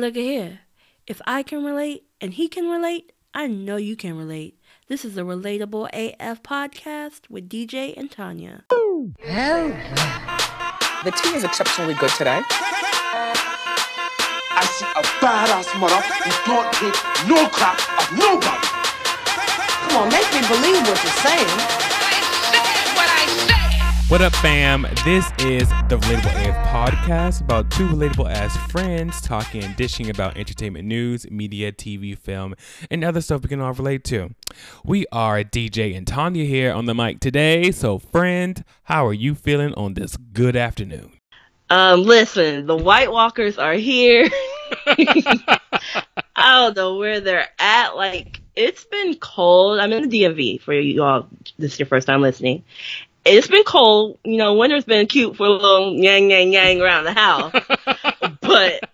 look at here. If I can relate and he can relate, I know you can relate. This is a Relatable AF podcast with DJ and Tanya. Hell, The tea is exceptionally good today. I see a badass mother who don't take no crap of nobody. come on, make me believe what you're saying. What up, fam? This is the Relatable AF podcast about two relatable ass friends talking and dishing about entertainment news, media, TV, film, and other stuff we can all relate to. We are DJ and Tanya here on the mic today. So, friend, how are you feeling on this good afternoon? Um, listen, the White Walkers are here. I don't know where they're at. Like, it's been cold. I'm in the DMV for you all. This is your first time listening. It's been cold. You know, winter's been cute for a little yang yang yang around the house. but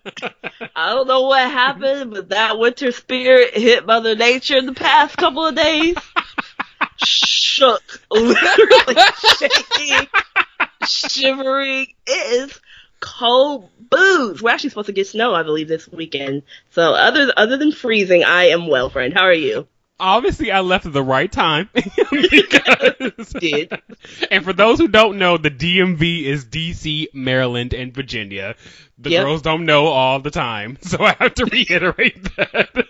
I don't know what happened, but that winter spirit hit Mother Nature in the past couple of days. Shook, literally shaking, shivering. It is cold boots. We're actually supposed to get snow, I believe, this weekend. So other other than freezing, I am well, friend. How are you? Obviously, I left at the right time. because- Did and for those who don't know, the DMV is DC, Maryland, and Virginia. The Yep. girls don't know all the time, so I have to reiterate that.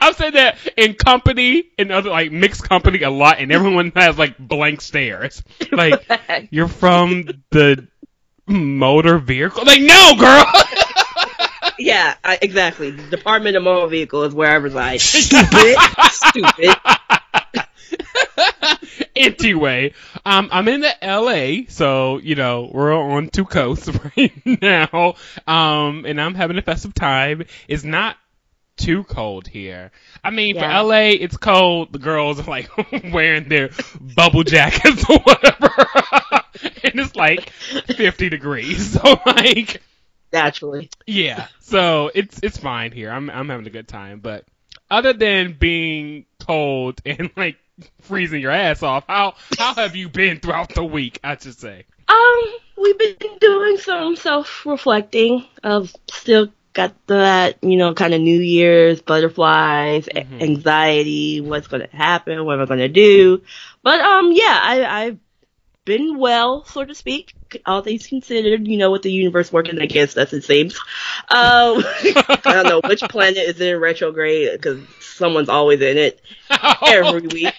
I've said that in company, in other like mixed company a lot, and everyone has like blank stares. Like you're from the motor vehicle. Like no, girl. Yeah, I, exactly. The Department of Motor Vehicle is where I reside. Stupid, stupid. anyway, um, I'm in the LA, so you know we're on two coasts right now, um, and I'm having a festive time. It's not too cold here. I mean, Yeah. for LA, it's cold. The girls are like wearing their bubble jackets or whatever, and it's like 50 degrees. So like, Naturally. yeah, so it's it's fine here. I'm I'm having a good time, but other than being cold and like freezing your ass off, how how have you been throughout the week? I should say. Um, we've been doing some self-reflecting. I've still got that, you know, kind of New Year's butterflies, a- Mhm. anxiety, what's going to happen, what am I going to do. But um, yeah, I, I've been well, so to speak. All things considered, you know, with the universe working against us, it seems. Um, I don't know which planet is in retrograde because someone's always in it every week.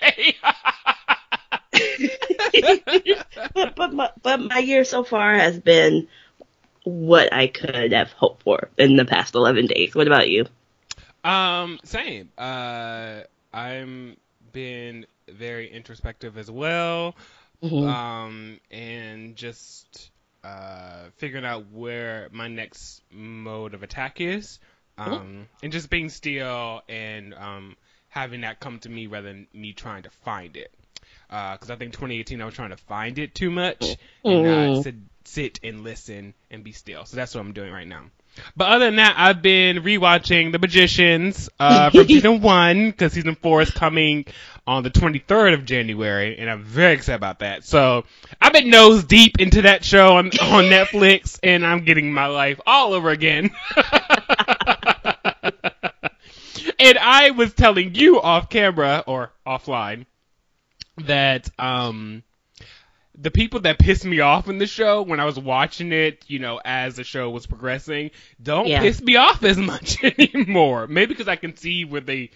But but my, but my year so far has been what I could have hoped for in the past 11 days. What about you? Um, same. Uh, I'm been very introspective as well. Mhm. Um, and just uh figuring out where my next mode of attack is. Um, and just being still and um having that come to me rather than me trying to find it. Because I think 2018 I was trying to find it too much and not Mhm. sit, sit and listen and be still. So that's what I'm doing right now. But other than that, I've been rewatching The Magicians uh, from season one because season four is coming on the 23rd of January, and I'm very excited about that. So I've been nose deep into that show on, on Netflix, and I'm getting my life all over again. and I was telling you off camera or offline that um the people that pissed me off in the show when I was watching it, you know, as the show was progressing, don't Yeah. piss me off as much anymore. Maybe because I can see where they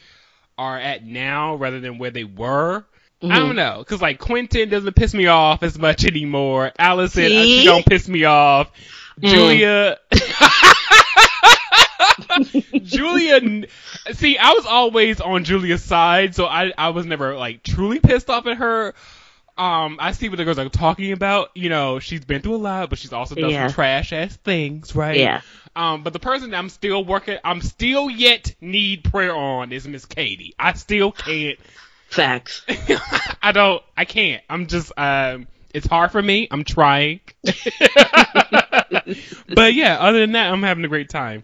are at now rather than where they were. I Mm-hmm. don't know, because like Quentin doesn't piss me off as much anymore. Allison, uh, she don't piss me off. Mm. Julia, Julia, see, I was always on Julia's side, so I I was never like truly pissed off at her. Um, I see what the girls are talking about. You know, she's been through a lot, but she's also done Yeah. some trash ass things, right? Yeah. Um, but the person that I'm still working, I'm still yet need prayer on is Miss Kady. I still can't. Facts. I don't. I can't. I'm just. Um, it's hard for me. I'm trying. but yeah, other than that, I'm having a great time.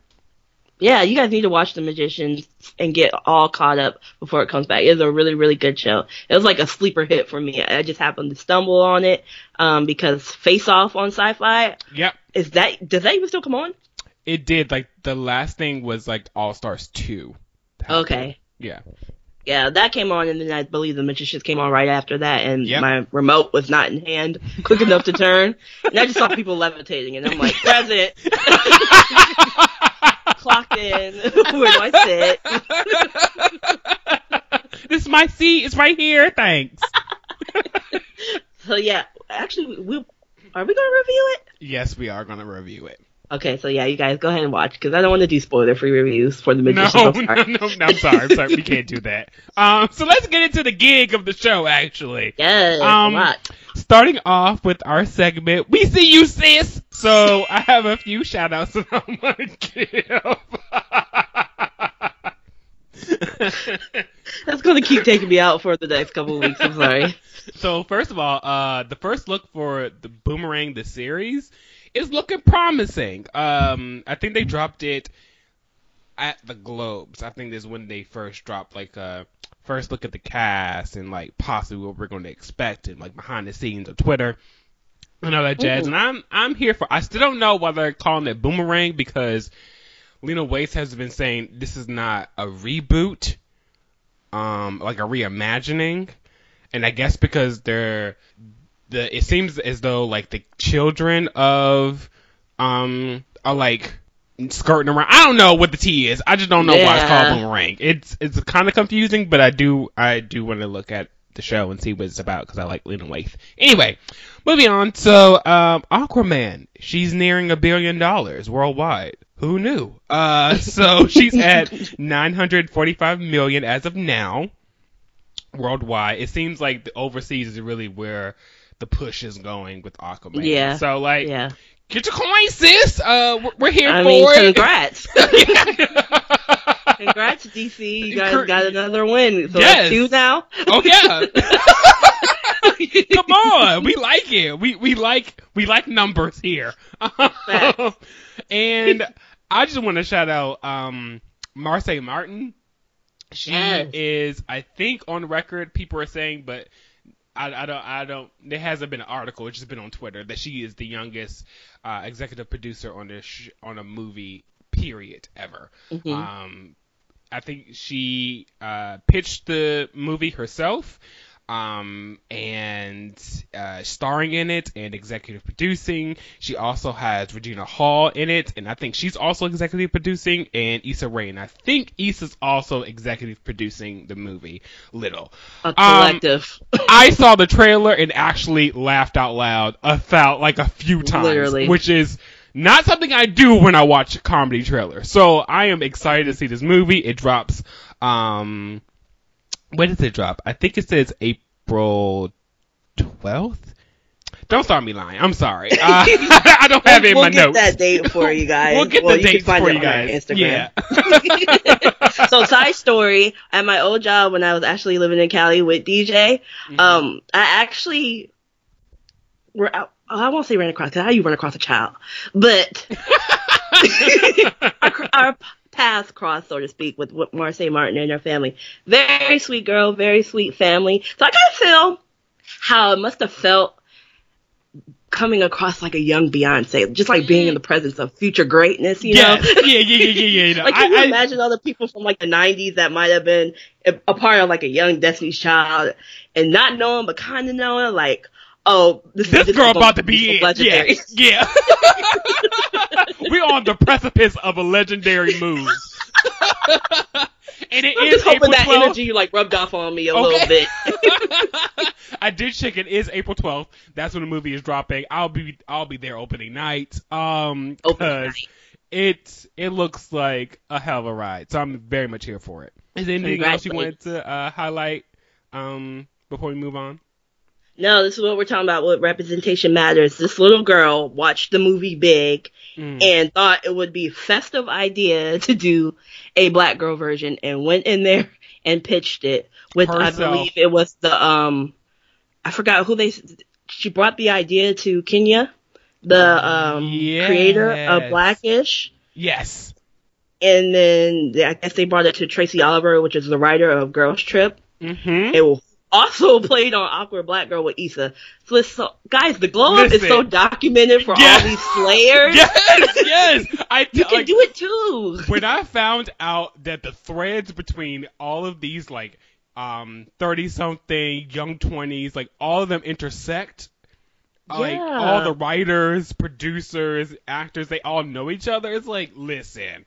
Yeah, you guys need to watch The Magicians and get all caught up before it comes back. It's a really, really good show. It was like a sleeper hit for me. I just happened to stumble on it um, because Face Off on Sci-Fi Yep. is that does that even still come on? it did. Like the last thing was like All Stars two. Okay. Yeah. Yeah, that came on, and then I believe the Magicians came on right after that, and Yep. my remote was not in hand quick enough to turn, and I just saw people levitating, and I'm like, present, clocked in, where do I sit? this is my seat. It's right here. Thanks. So yeah, actually, we are we gonna review it? yes, we are gonna review it. Okay, so yeah, you guys go ahead and watch because I don't want to do spoiler-free reviews for the No, no, no, no, I'm sorry. I'm sorry. We can't do that. Um, so let's get into the gig of the show, actually. Yes, Um, a lot. Starting off with our segment, we see you, sis. So I have a few shout outs that I'm gonna give. That's gonna keep taking me out for the next couple of weeks. I'm sorry. so first of all, uh, the first look for the Boomerang the series is looking promising. Um, I think they dropped it at the Globes. I think this is when they first dropped like uh first look at the cast and like possibly what we're going to expect and like behind the scenes of Twitter and all that jazz. Ooh. And I'm I'm here for. I still don't know whether they're calling it Boomerang because Lena Waithe has been saying this is not a reboot, um, like a reimagining, and I guess because they're the it seems as though like the children of um are like skirting around. I don't know what the T is. I just don't know why it's called Yeah. Boomerang. It's it's kind of confusing, but I do I do want to look at the show and see what it's about because I like Lena Waithe. Anyway, moving on. So um, Aquaman, she's nearing a billion dollars worldwide. Who knew? Uh, so she's at 945 million as of now worldwide. It seems like the overseas is really where the push is going with Aquaman. Yeah. So like, Yeah, get your coin, sis. Uh, we're, here I for mean, it. congrats, congrats, DC. You guys Cor- got another win. So Yes. two now. oh yeah. Come on, we like it. We we like we like numbers here. And I just want to shout out um Marsai Martin. She Yes. is, I think, on record. People are saying, but I, I don't, I don't. There hasn't been an article. It's just been on Twitter that she is the youngest uh, executive producer on this sh- on a movie. Period. Ever. Mhm. Um, I think she uh, pitched the movie herself, um, and uh, starring in it and executive producing. She also has Regina Hall in it, and I think she's also executive producing, and Issa Rae. And I think Issa's also executive producing the movie Little. A collective. I saw the trailer and actually laughed out loud about like a few times, Literally. which is not something I do when I watch a comedy trailer. So I am excited to see this movie. It drops. Um, when does it drop? I think it says April twelfth. Don't start me lying. I'm sorry. Uh, I don't have it in we'll my get notes. that date for you guys. We'll get well, the you can find for it you on guys. Instagram. Yeah. so side story, at my old job when I was actually living in Cali with DJ, Mm-hmm. um, I actually, were out, I won't say ran across, cause how you run across a child, but our, our paths crossed, so to speak, with, with Marsai Martin and her family. Very sweet girl, very sweet family. So I kind of feel how it must have felt coming across like a young Beyonce, just like being in the presence of future greatness, you yes. know? yeah, yeah, yeah, yeah, yeah. Like, can you I, I, imagine all the people from like the '90s that might have been a, part of like a young Destiny's Child and not knowing, but kind of knowing, like, oh, this, this is girl about to be legendary. Yeah, yeah. We're on the precipice of a legendary move. and it I'm is just hoping April that 12th. energy like rubbed off on me a Okay. little bit. I did check. It is April 12th. That's when the movie is dropping. I'll be I'll be there opening night. Um, Opening 'cause night. it it looks like a hell of a ride. So I'm very much here for it. Is there anything else you wanted to uh, highlight um before we move on? No, this is what we're talking about. What representation matters. This little girl watched the movie Big Mm. and thought it would be a festive idea to do a black girl version and went in there and pitched it with I believe it was the um I forgot who they she brought the idea to Kenya, the um creator of Blackish. Yes. And then I guess they brought it to Tracy Oliver, which is the writer of Girls Trip. Mm-hmm. It also played on Awkward Black Girl with Issa. So, it's so guys, the glow up is so documented for Yeah. all these slayers. Yes, yes. I You can like, do it too. when I found out that the threads between all of these like um 30 something, young 20s, like all of them intersect. Like Yeah. all the writers, producers, actors, they all know each other. It's like, listen,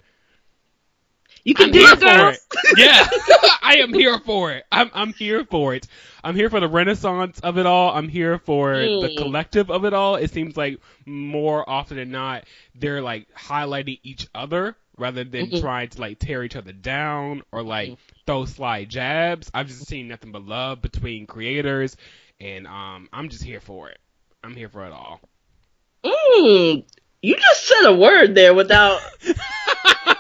You can I'm do it, for it. Yeah, I am here for it. I'm I'm here for it. I'm here for the renaissance of it all. I'm here for the Mm. collective of it all. It seems like more often than not, they're like highlighting each other rather than Mhm. trying to like tear each other down or like throw sly jabs. I've just seen nothing but love between creators, and um, I'm just here for it. I'm here for it all. Mm, you just said a word there without.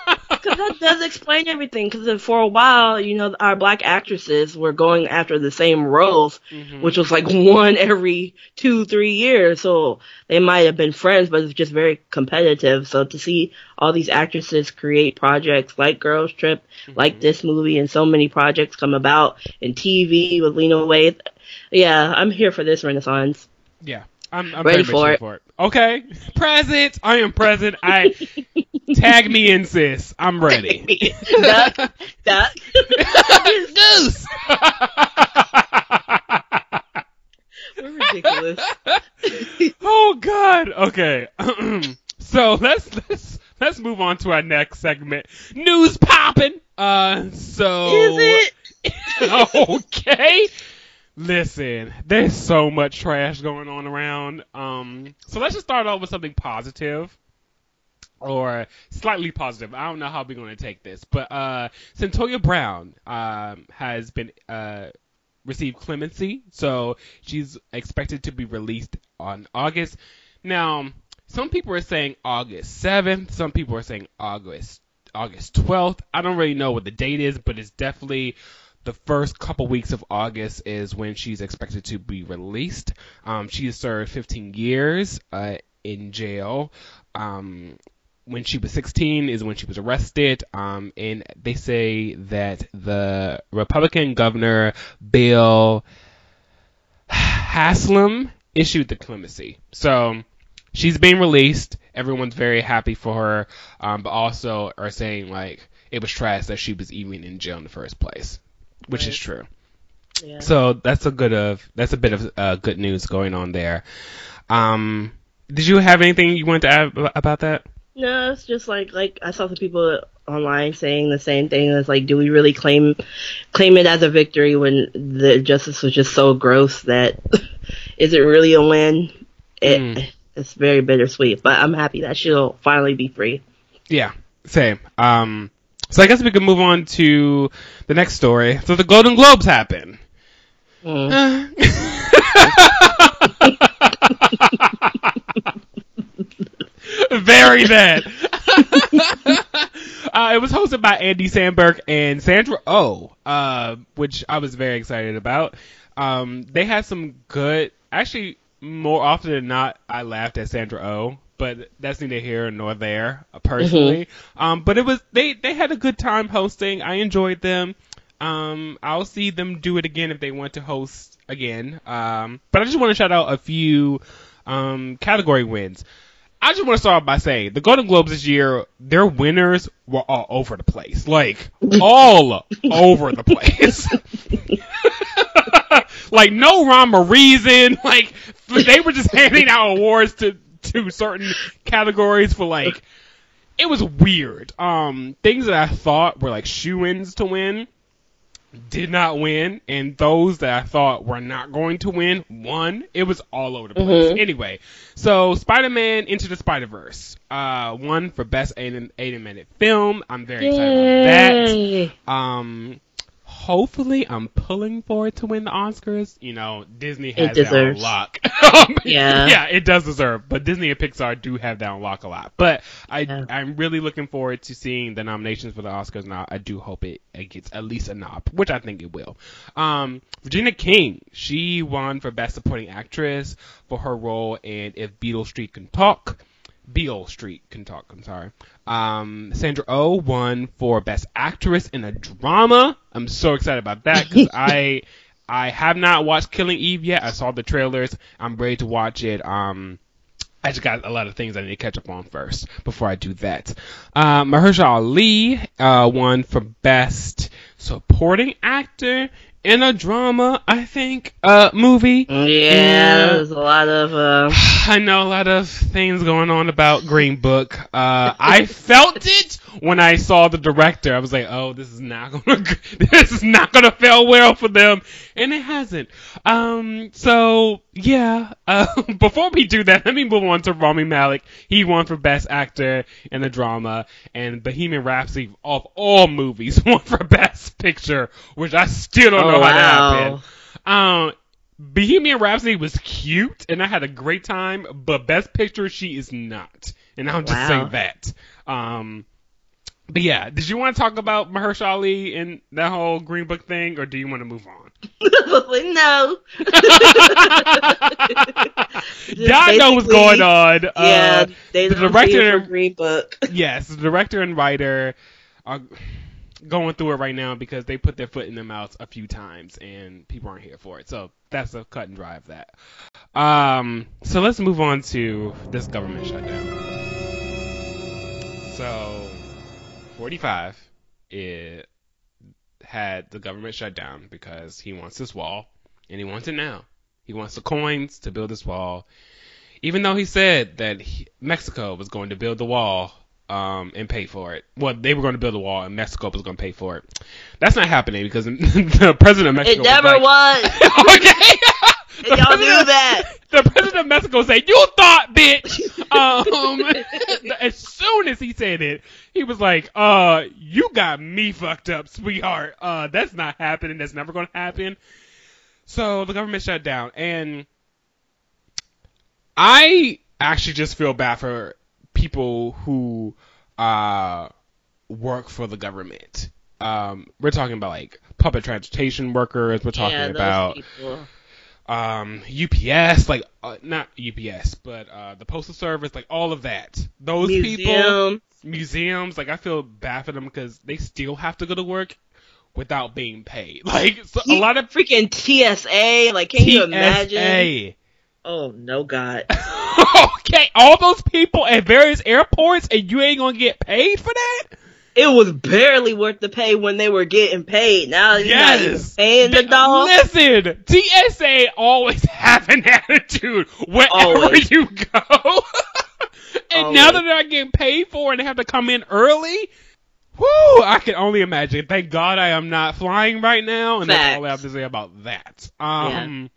That does explain everything. Because for a while, you know, our black actresses were going after the same roles, Mhm. which was like one every two, three years. So they might have been friends, but it's just very competitive. So to see all these actresses create projects like Girls Trip, like this movie, and so many projects come about in TV with Lena Waithe, yeah, I'm here for this renaissance. Yeah, I'm, I'm Ready very for it. for it. Okay, present. I am present. I tag me in, sis. I'm ready. duck, duck. Goose. We're ridiculous. oh God. Okay. so let's let's let's move on to our next segment. News popping. Uh. So. Is it? okay. Listen, there's so much trash going on around. Um, so let's just start off with something positive or slightly positive. I don't know how we're going to take this, but uh, Cyntoia Brown um, has been uh, received clemency, so she's expected to be released on August. Now, some people are saying August 7th. Some people are saying August August 12th. I don't really know what the date is, but it's definitely the first couple weeks of August is when she's expected to be released. Um, she has served 15 years uh, in jail. Um, when she was 16 is when she was arrested. Um, and they say that the Republican governor, Bill Haslam, issued the clemency. So she's being released. Everyone's very happy for her, um, but also are saying like it was trash that she was even in jail in the first place, which is true. Yeah. So that's a good of that's a bit of uh, good news going on there. Um, did you have anything you wanted to add about that? No, it's just like like I saw some people online saying the same thing. It's like, do we really claim claim it as a victory when the justice was just so gross that is it really a win? It, Mm. It's very bittersweet, but I'm happy that she'll finally be free. Yeah, same. Um, so I guess we can move on to the next story. So the Golden Globes happen. Mm. Very bad. uh, it was hosted by Andy Samberg and Sandra Oh, uh, which I was very excited about. Um, they had some good, actually, more often than not, I laughed at Sandra Oh, but that's neither here nor there, uh, personally. Um, but it was, they, they had a good time hosting. I enjoyed them. Um, I'll see them do it again if they want to host again. Um, but I just want to shout out a few, um, category wins. I just want to start off by saying the Golden Globes this year, their winners were all over the place. Like, all over the place. like, no rhyme or reason. Like, they were just handing out awards to, to certain categories for like, it was weird. Um, things that I thought were like shoe-ins to win did not win, and those that I thought were not going to win won. It was all over the place. Anyway, so Spider-Man Into the Spider-Verse, uh, won for best anim- animated film. I'm very excited about that. Um, hopefully, I'm pulling for it to win the Oscars. You know, Disney has that on deserves. lock. Yeah. yeah, it does deserve. But Disney and Pixar do have that on lock a lot. But I, Yeah. I'm really looking forward to seeing the nominations for the Oscars now. I do hope it, it gets at least a nod, which I think it will. Um, Regina King, she won for Best Supporting Actress for her role in If Beetle Street Can Talk. Beale Street Can Talk, I'm sorry. Um, Sandra Oh won for Best Actress in a Drama. I'm so excited about that because I, I have not watched Killing Eve yet. I saw the trailers. I'm ready to watch it. Um, I just got a lot of things I need to catch up on first before I do that. Uh, Mahershala Ali uh, won for Best Supporting Actor in a Drama, I think, uh, movie. Yeah, there's a lot of uh, I know a lot of things going on about Green Book. Uh, I felt it when I saw the director. I was like, "Oh, this is not gonna, this is not gonna feel well for them," and it hasn't. Um, so yeah. Uh, before we do that, let me move on to Rami Malek. He won for Best Actor in a Drama, and Bohemian Rhapsody of all movies won for Best Picture, which I still don't know Oh, how that happened. Um, Bohemian Rhapsody was cute and I had a great time, but Best Picture she is not, and I'll just Wow. say that. Um, but yeah, did you want to talk about Mahershala Ali and that whole Green Book thing, or do you want to move on? no. Y'all know what's going on. yeah, Uh, the don't see it director- Green Book. yes, the director and writer are going through it right now because they put their foot in their mouths a few times and people aren't here for it. So that's a cut and dry of that. Um, so let's move on to this government shutdown. So, 45 it had the government shut down because he wants this wall and he wants it now. He wants the coins to build this wall even though he said that he, Mexico was going to build the wall um, and pay for it. Well, they were going to build the wall and Mexico was going to pay for it. That's not happening because the president of Mexico It never was. was. Like, The y'all president- knew that. The president of Mexico said, "You thought, bitch." Um, as soon as he said it, he was like, "Uh, you got me fucked up, sweetheart. Uh, that's not happening. That's never going to happen." So the government shut down, and I actually just feel bad for people who uh work for the government. Um, we're talking about like public transportation workers. We're talking yeah, about people. Um, UPS, like uh, not UPS, but uh, the postal service, like all of that. Those people, Museum. museums, like I feel bad for them because they still have to go to work without being paid. Like so a lot of freaking TSA. Like, can you imagine? Oh no, God. okay, all those people at various airports, and you ain't gonna get paid for that? It was barely worth the pay when they were getting paid. Now you're Yes. paying the Th- dog. Listen, TSA always have an attitude wherever Always. you go. and now that they're not getting paid for and they have to come in early, whoo, I can only imagine. Thank God I am not flying right now, and that's all I have to say about that. Um,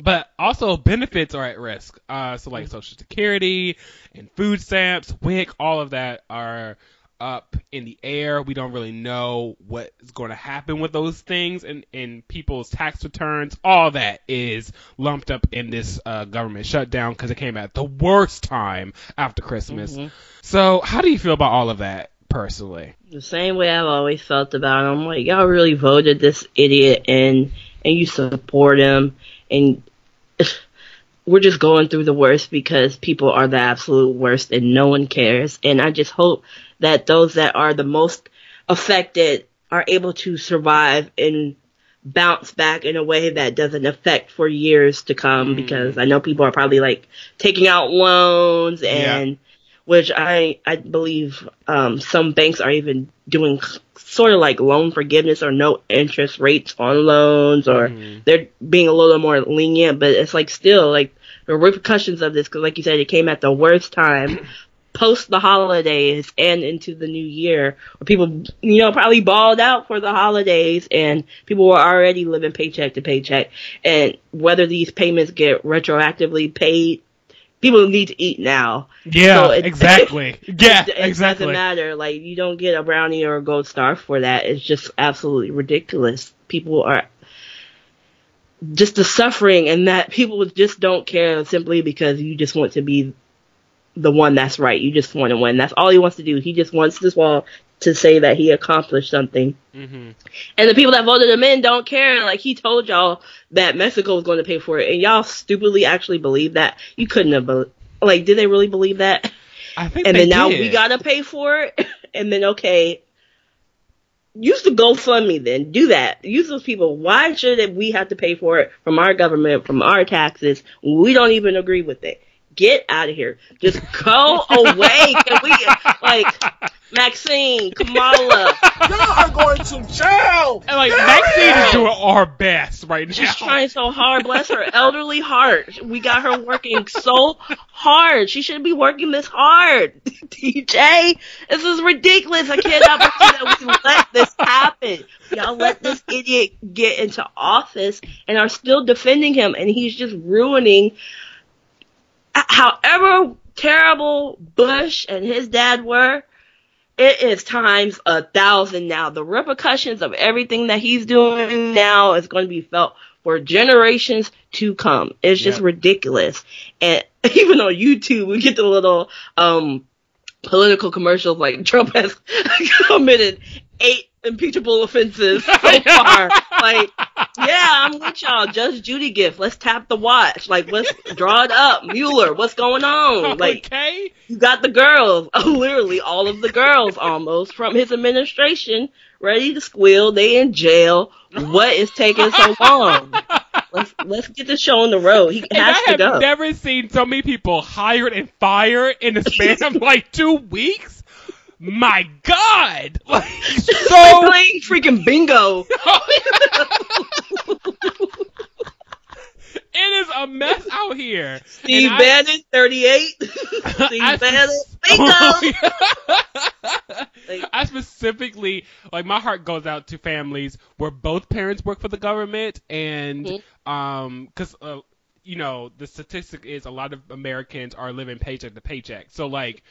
But also benefits are at risk. Uh, so like Social Security and food stamps, WIC, all of that are up in the air. We don't really know what is going to happen with those things and, and people's tax returns. All that is lumped up in this uh, government shutdown because it came at the worst time after Christmas. So how do you feel about all of that personally? the same way I've always felt about him. Like y'all really voted this idiot in, and you support him, and we're just going through the worst because people are the absolute worst, and no one cares. And I just hope that those that are the most affected are able to survive and bounce back in a way that doesn't affect for years to come mm. because I know people are probably like taking out loans and which I I believe um, some banks are even doing sort of like loan forgiveness or no interest rates on loans, or they're being a little more lenient. But it's like still like the repercussions of this, because like you said, it came at the worst time. Post the holidays and into the new year, where people, you know, probably balled out for the holidays and people were already living paycheck to paycheck. And whether these payments get retroactively paid, people need to eat now. Yeah, So it- exactly. Yeah, it, it exactly. doesn't matter. Like you don't get a brownie or a gold star for that. It's just absolutely ridiculous. People are just the suffering, and that people just don't care simply because you just want to be the one that's right. You just want to win. That's all he wants to do. He just wants this wall to say that he accomplished something. hmm And the people that voted him in don't care. Like he told y'all that Mexico was going to pay for it, and y'all stupidly actually believe that. You couldn't have. Be- like, did they really believe that? I think and then now did. we gotta pay for it, and then okay, use the GoFundMe then. Do that. Use those people. Why should we have to pay for it from our government, from our taxes? We don't even agree with it. Get out of here. Just go away. Can we, like, Maxine, Kamala, Y'all are going to jail. And like Maxine is doing our best right now. she's trying so hard. Bless her elderly heart. We got her working so hard. She shouldn't be working this hard. DJ, this is ridiculous. I cannot believe that we let this happen. Y'all let this idiot get into office and are still defending him, and he's just ruining. However terrible Bush and his dad were, it is times a thousand now. The repercussions of everything that he's doing now is going to be felt for generations to come. It's just ridiculous. And even on YouTube, we get the little, um, political commercials like Trump has committed eight impeachable offenses so far. like, yeah, I'm with y'all. Judge Judy gift. Let's tap the watch. Like, let's draw it up. Mueller, what's going on? Like, okay. you got the girls, literally all of the girls almost from his administration ready to squeal. They in jail. What is taking so long? Let's let's get the show on the road. He And has I to have go. never seen so many people hired and fired in the span of like two weeks. My God! Like so. playing freaking bingo. It is a mess out here. Steve And I- Bannon, 38. Steve I Bannon, bingo. Like- I specifically like my heart goes out to families where both parents work for the government and Mm-hmm. um cuz uh, you know the statistic is a lot of Americans are living paycheck to paycheck. So like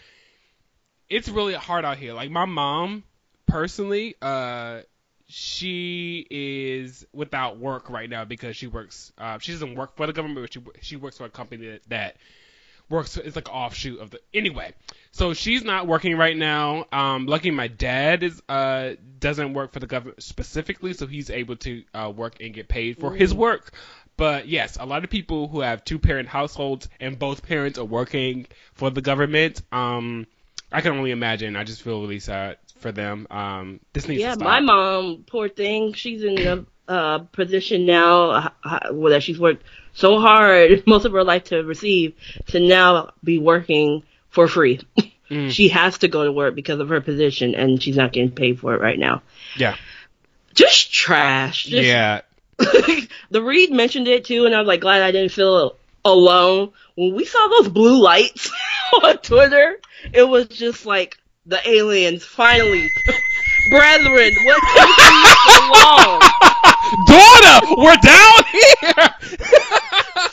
it's really hard out here. Like my mom personally uh she is without work right now because she works uh she doesn't work for the government but she she works for a company that, that works it's like an offshoot of the anyway. So she's not working right now. Um lucky my dad is uh doesn't work for the government specifically so he's able to uh work and get paid for his work. But yes a lot of people who have two parent households and both parents are working for the government um i can only imagine i just feel really sad for them um this needs Yeah, to stop my mom, poor thing, she's in a uh, position now uh, where she's worked so hard most of her life to receive to now be working for free. Mm. She has to go to work because of her position, and she's not getting paid for it right now. yeah Just trash. Just, yeah the Reed mentioned it too, and I was like glad I didn't feel alone when we saw those blue lights on Twitter. It was just like the aliens finally, brethren. What took you so long? daughter we're down here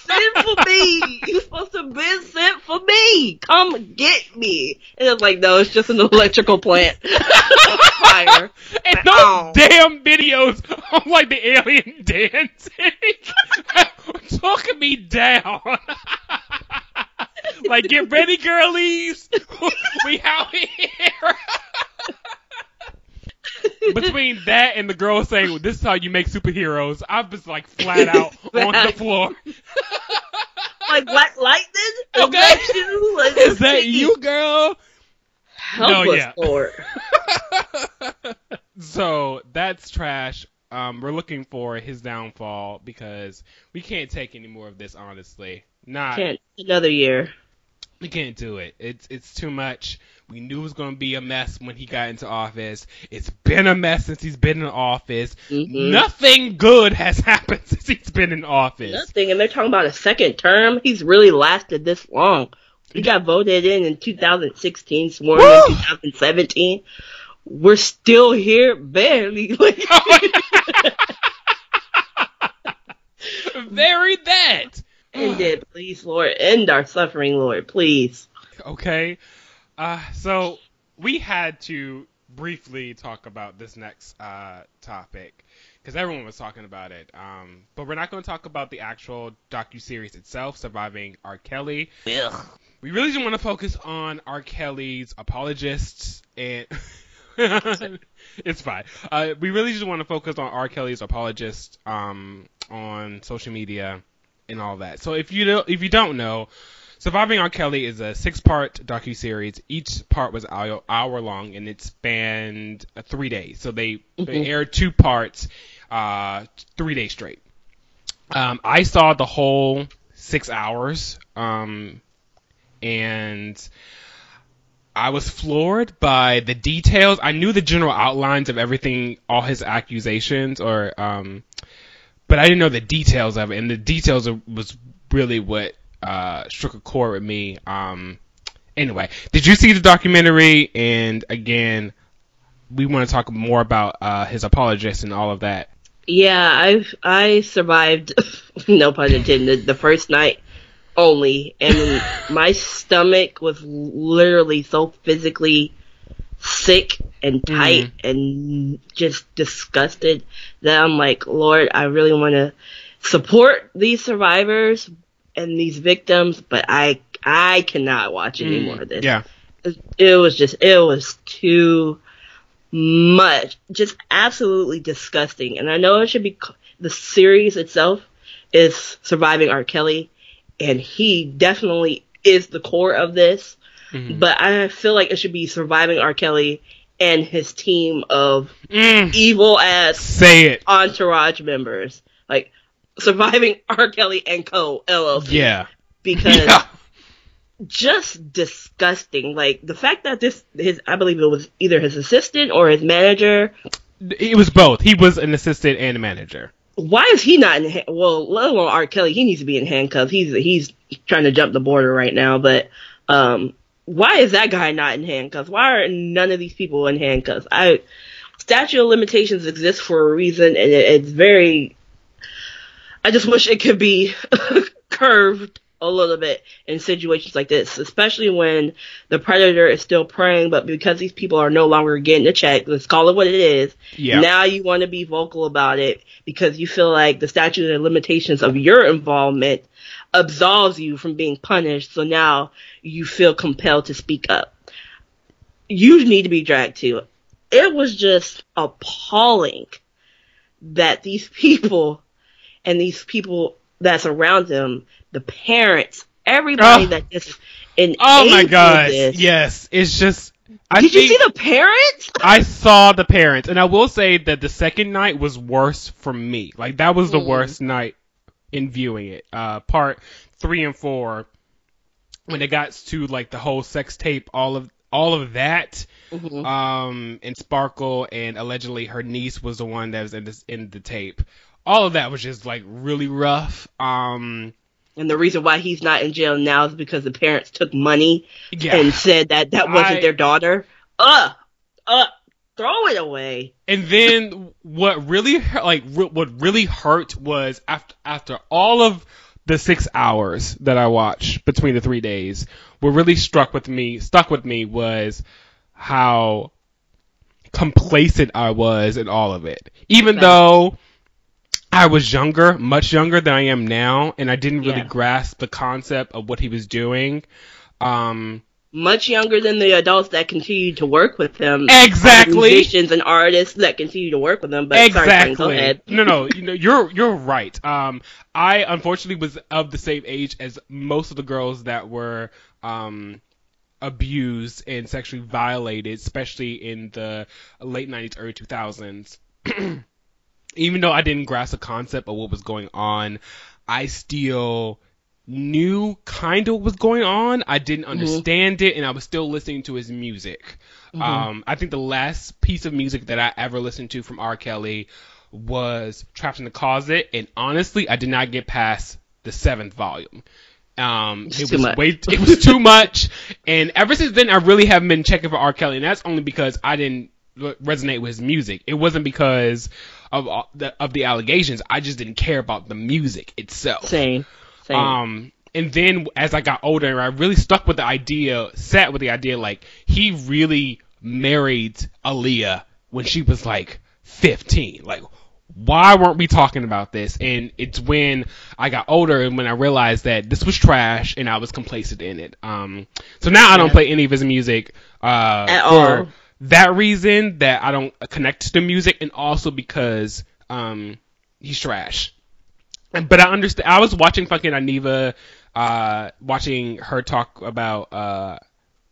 Send for me. You're supposed to have been sent for me. Come get me. And it's like, no, it's just an electrical plant. Fire. And those Ow. damn videos of like the alien dancing took me down. like, get ready, girlies. we out here. Between that and the girl saying, "This is how you make superheroes," I was like flat out on the floor. Like Black Lightning? Is Okay. that you? Like, Is that you, girl? Help No, us, yeah. Lord. so that's trash. Um, we're looking for his downfall because we can't take any more of this. Honestly, not Can't another year. we can't do it. It's it's too much. We knew it was going to be a mess when he got into office. It's been a mess since he's been in office. Mhm. Nothing good has happened since he's been in office. Nothing, and they're talking about a second term. He's really lasted this long. He got voted in in 2016, sworn Woo! in 2017. We're still here, barely. Like, Very that. end it, please, Lord. End our suffering, Lord, please. Okay. Uh, so we had to briefly talk about this next uh, topic because everyone was talking about it. Um, but we're not going to talk about the actual docu series itself, surviving R. Kelly. We really just want to focus on R. Kelly's apologists and. it's fine. Uh, we really just want to focus on R. Kelly's apologists um, on social media and all that. So if you don't, if you don't know, Surviving R. Kelly is a six-part docu series. Each part was hour, hour long, and it spanned uh, three days. So they, they aired two parts, uh, three days straight. Um, I saw the whole six hours, um, and I was floored by the details. I knew the general outlines of everything, all his accusations, or um, but I didn't know the details of it, and the details of, was really what uh, struck a chord with me. Um, anyway, did you see the documentary? And again, we want to talk more about uh, his apologist and all of that. Yeah, I I survived, no pun intended, the first night only, and my stomach was literally so physically sick and tight and just disgusted that I'm like, Lord, I really want to support these survivors and these victims, but I I cannot watch any more of this. Yeah. It was just it was too much, just absolutely disgusting. And I know it should be the series itself is surviving R. Kelly, and he definitely is the core of this. But I feel like it should be surviving R. Kelly and his team of Mm, evil ass say it. entourage members, like surviving R. Kelly and Co. LLC. Yeah. because Yeah. just disgusting. Like the fact that this his I believe it was either his assistant or his manager. It was both. He was an assistant and a manager. Why is he not in? Well, let alone R. Kelly, he needs to be in handcuffs. He's he's trying to jump the border right now. But um, why is that guy not in handcuffs? Why are none of these people in handcuffs? I statute of limitations exists for a reason, and it, it's very. I just wish it could be curved a little bit in situations like this, especially when the predator is still preying, but because these people are no longer getting a check, let's call it what it is. Yeah. Now you want to be vocal about it because you feel like the statute of limitations of your involvement absolves you from being punished. So now you feel compelled to speak up. You need to be dragged to. It was just appalling that these people and these people that's around them, the parents, everybody Oh. that just enabled Oh my god. Yes. It's just. I Did you see the parents? I saw the parents, and I will say that the second night was worse for me. Like that was the Mm. worst night in viewing it. Uh, part three and four, when it got to like the whole sex tape, all of all of that, Mm-hmm. um, and Sparkle and allegedly her niece was the one that was in this in the tape. All of that was just like really rough. Um, And the reason why he's not in jail now is because the parents took money yeah. and said that that wasn't I- their daughter. Uh, uh, throw it away. And then what really hurt- like what really hurt was after after all of the six hours that I watched between the three days, what really struck with me stuck with me was how complacent I was in all of it. Even though I was younger, much younger than I am now, and I didn't really Yeah. grasp the concept of what he was doing. Um, Much younger than the adults that continue to work with him. Exactly. Musicians and artists that continue to work with him. But sorry, go exactly. ahead. no, no, you know, you're you're right. Um, I unfortunately was of the same age as most of the girls that were um abused and sexually violated, especially in the late '90s, early 2000s. Even though I didn't grasp the concept of what was going on, I still knew kind of what was going on. I didn't understand it, and I was still listening to his music. Um, I think the last piece of music that I ever listened to from R. Kelly was Trapped in the Closet, and honestly, I did not get past the seventh volume. Um, it too was much. way, it was too much, and ever since then, I really haven't been checking for R. Kelly, and that's only because I didn't resonate with his music. It wasn't because of the, of the allegations. I just didn't care about the music itself. Same. Same. Um, and then as I got older, I really stuck with the idea, sat with the idea, like he really married Aaliyah when she was like 15. Like, why weren't we talking about this? And it's when I got older and when I realized that this was trash and I was complacent in it. Um, so now I don't play any of his music, uh, At all. That reason that I don't connect to the music and also because, um, he's trash. But I understand. I was watching fucking Aniva uh, watching her talk about uh,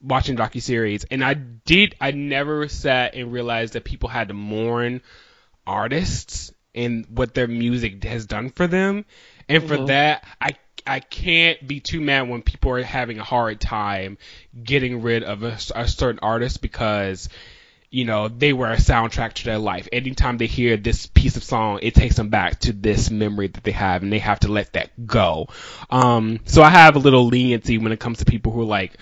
watching docu series, and I did. I never sat and realized that people had to mourn artists and what their music has done for them, and for Mhm. that, I I can't be too mad when people are having a hard time getting rid of a, a certain artist because you know they were a soundtrack to their life. Anytime they hear this piece of song, it takes them back to this memory that they have, and they have to let that go. Um, so I have a little leniency when it comes to people who are like.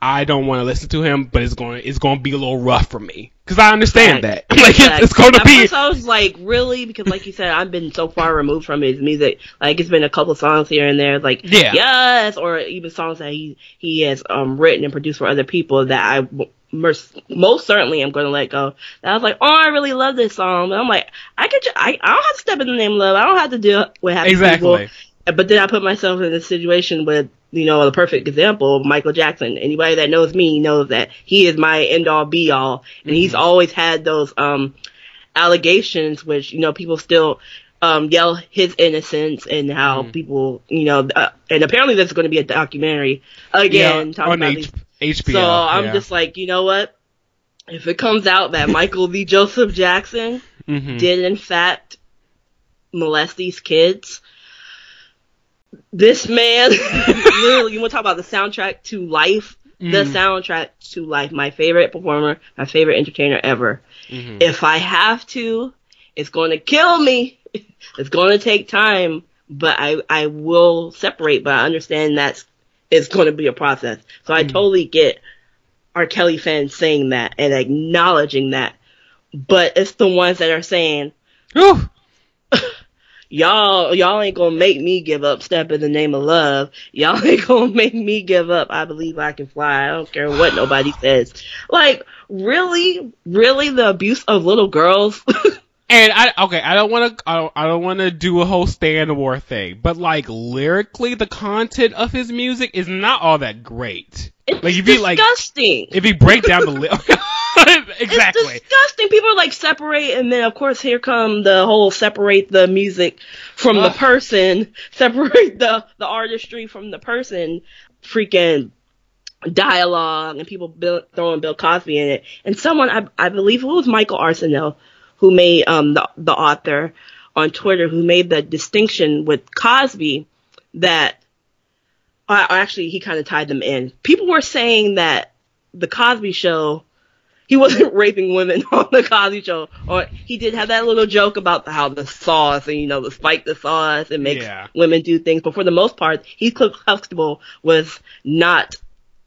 I don't want to listen to him, but it's going it's going to be a little rough for me because I understand Right. that. like it's, it's going to be first I was like, really? Because like you said, I've been so far removed from his music. Like it's been a couple songs here and there, like Yeah. yes, or even songs that he he has um written and produced for other people that I most, most certainly am going to let go. And I was like, oh, I really love this song. And I'm like, I could, ju- I, I don't have to step in the name of love. I don't have to do what happens exactly. people. But then I put myself in a situation with, you know, the perfect example Michael Jackson. Anybody that knows me knows that he is my end all be all. And he's always had those, um, allegations, which, you know, people still, um, yell his innocence and how Mhm. people, you know, uh, and apparently there's going to be a documentary again yeah, talking on about H- these HBO. so I'm yeah. just like, you know what? If it comes out that Michael V. Joseph Jackson Mhm. did in fact molest these kids, this man, literally, you want to talk about the soundtrack to life? The Mhm. soundtrack to life. My favorite performer, my favorite entertainer ever. Mhm. If I have to, it's going to kill me. It's going to take time, but I, I will separate, but I understand that's, it's going to be a process. So I Mhm. totally get R. Kelly fans saying that and acknowledging that. But it's the ones that are saying. Y'all, y'all ain't gonna make me give up step in the name of love. Y'all ain't gonna make me give up. I believe I can fly. I don't care what nobody says. Like, really, really the abuse of little girls? And I okay, I don't want to I don't, don't want to do a whole Stan War thing, but like lyrically, the content of his music is not all that great. It's Like, if you, like- disgusting. If you break down the li- exactly, It's disgusting. People like separate, and then of course here come the whole separate the music from the person, separate the the artistry from the person. Freaking dialogue and people Bill, throwing Bill Cosby in it. And someone I I believe it was Michael Arceneaux who made um the the author on Twitter who made the distinction with Cosby that uh, actually he kind of tied them in. People were saying that the Cosby show he wasn't raping women on the Cosby Show, or he did have that little joke about the, how the sauce and you know the spike the sauce and makes Yeah. women do things. But for the most part, Heath Huxtable was not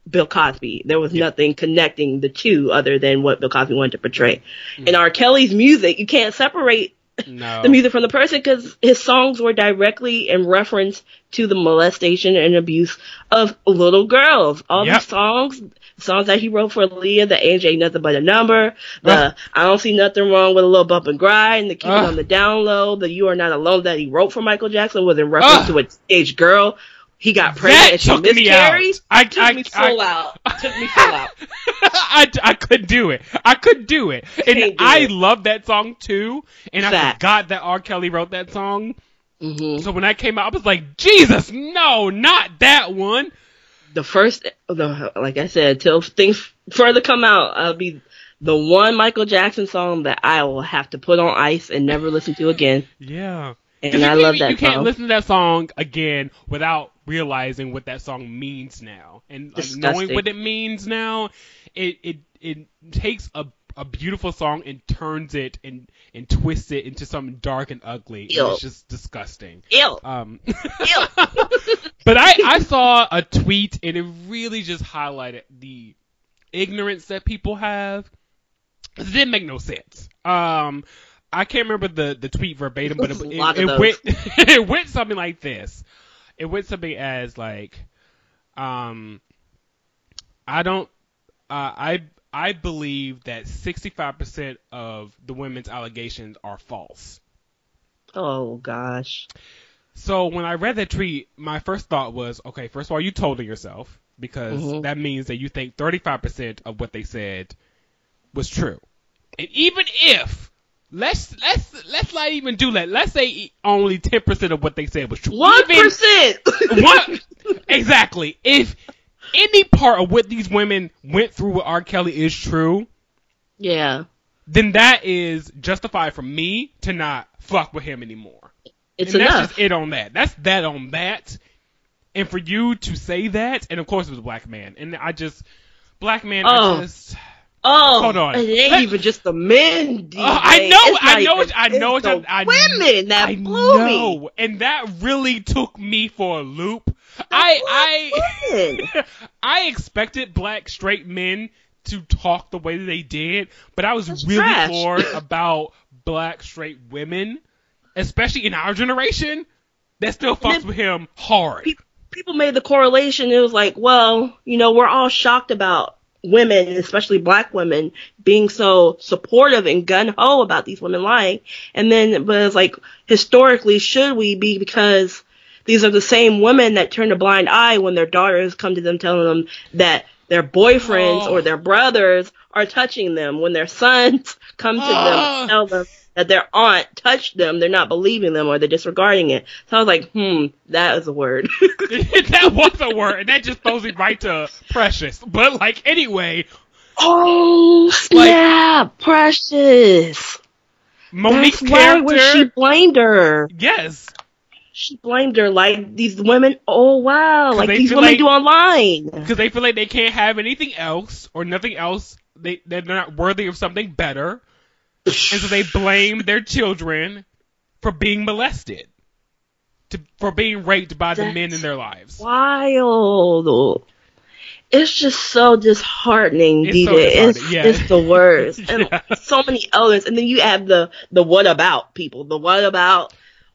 Bill Cosby. There was nothing connecting the two other than what Bill Cosby wanted to portray. Mm-hmm. In R. Kelly's music, you can't separate no. the music from the person because his songs were directly in reference to the molestation and abuse of little girls. All Yep. these songs, songs that he wrote for Aaliyah, the age ain't nothing but a number, the Ugh. I don't see nothing wrong with a little bump and grind, the keep it on the down low, the you are not alone that he wrote for Michael Jackson was in reference Ugh. to a teenage girl. He got pregnant That she took me miscarried. out. I- took I- me full I- out. Took me full out. I, I could do it. I could do it. And do I it. love that song too. And I forgot that R. Kelly wrote that song. hmm So when I came out, I was like, Jesus, no, not that one. the first, the, like I said, till things further come out, I'll be the one Michael Jackson song that I will have to put on ice and never listen to again. Yeah. And I love that You can't song. listen to that song again without realizing what that song means now, and like, knowing what it means now. It it it takes a a beautiful song and turns it and and twists it into something dark and ugly. And it's just disgusting. Ew. Um, Ew. but I, I saw a tweet and it really just highlighted the ignorance that people have. It didn't make no sense. Um, I can't remember the, the tweet verbatim, but it, it, it went it went something like this. It went something as like, um, I don't, uh, I I believe that sixty five percent of the women's allegations are false. Oh gosh. So when I read that tweet, my first thought was, okay, first of all, you told on yourself because Mhm. that means that you think 35% of what they said was true. And even if let's let's let's not even do that. Let's say only 10% of what they said was true. One Even- one exactly. If any part of what these women went through with R. Kelly is true, Yeah. then that is justified for me to not fuck with him anymore. It's and enough. that's just it on that. That's that on that. And for you to say that, and of course it was a black man, and I just black man, Oh. I just Oh, Hold on. It ain't Let- even just the men. DJ. Oh, uh, I know, I know, even- I know, it's the I, women that I blew me. know, and that really took me for a loop. I. I, I expected black straight men to talk the way that they did, but I was That's really trash. about black straight women, especially in our generation, that still fucks with him hard. Pe- People made the correlation. It was like, well, you know, we're all shocked about women, especially black women, being so supportive and gun ho about these women lying. And then, but it's like, historically, should we be because these are the same women that turn a blind eye when their daughters come to them telling them that their boyfriends Oh. or their brothers are touching them. When their sons come to them Oh. and tell them that their aunt touched them, they're not believing them or they're disregarding it. So I was like, hmm, that is a word. that was a word, and that just throws me right to precious. But like anyway, oh, snap, precious. Mo'Nique's That's why character, when she blamed her. yes, She blamed her like these women. Oh wow, like these women like- do online. because they feel like they can't have anything else or nothing else. They they're not worthy of something better, and so they blame their children for being molested, to for being raped by the men in their lives. Wild. It's just so disheartening, It's so DJ. it's, yeah. it's the worst. And Yeah. so many others. And then you have the, the what about people. The what about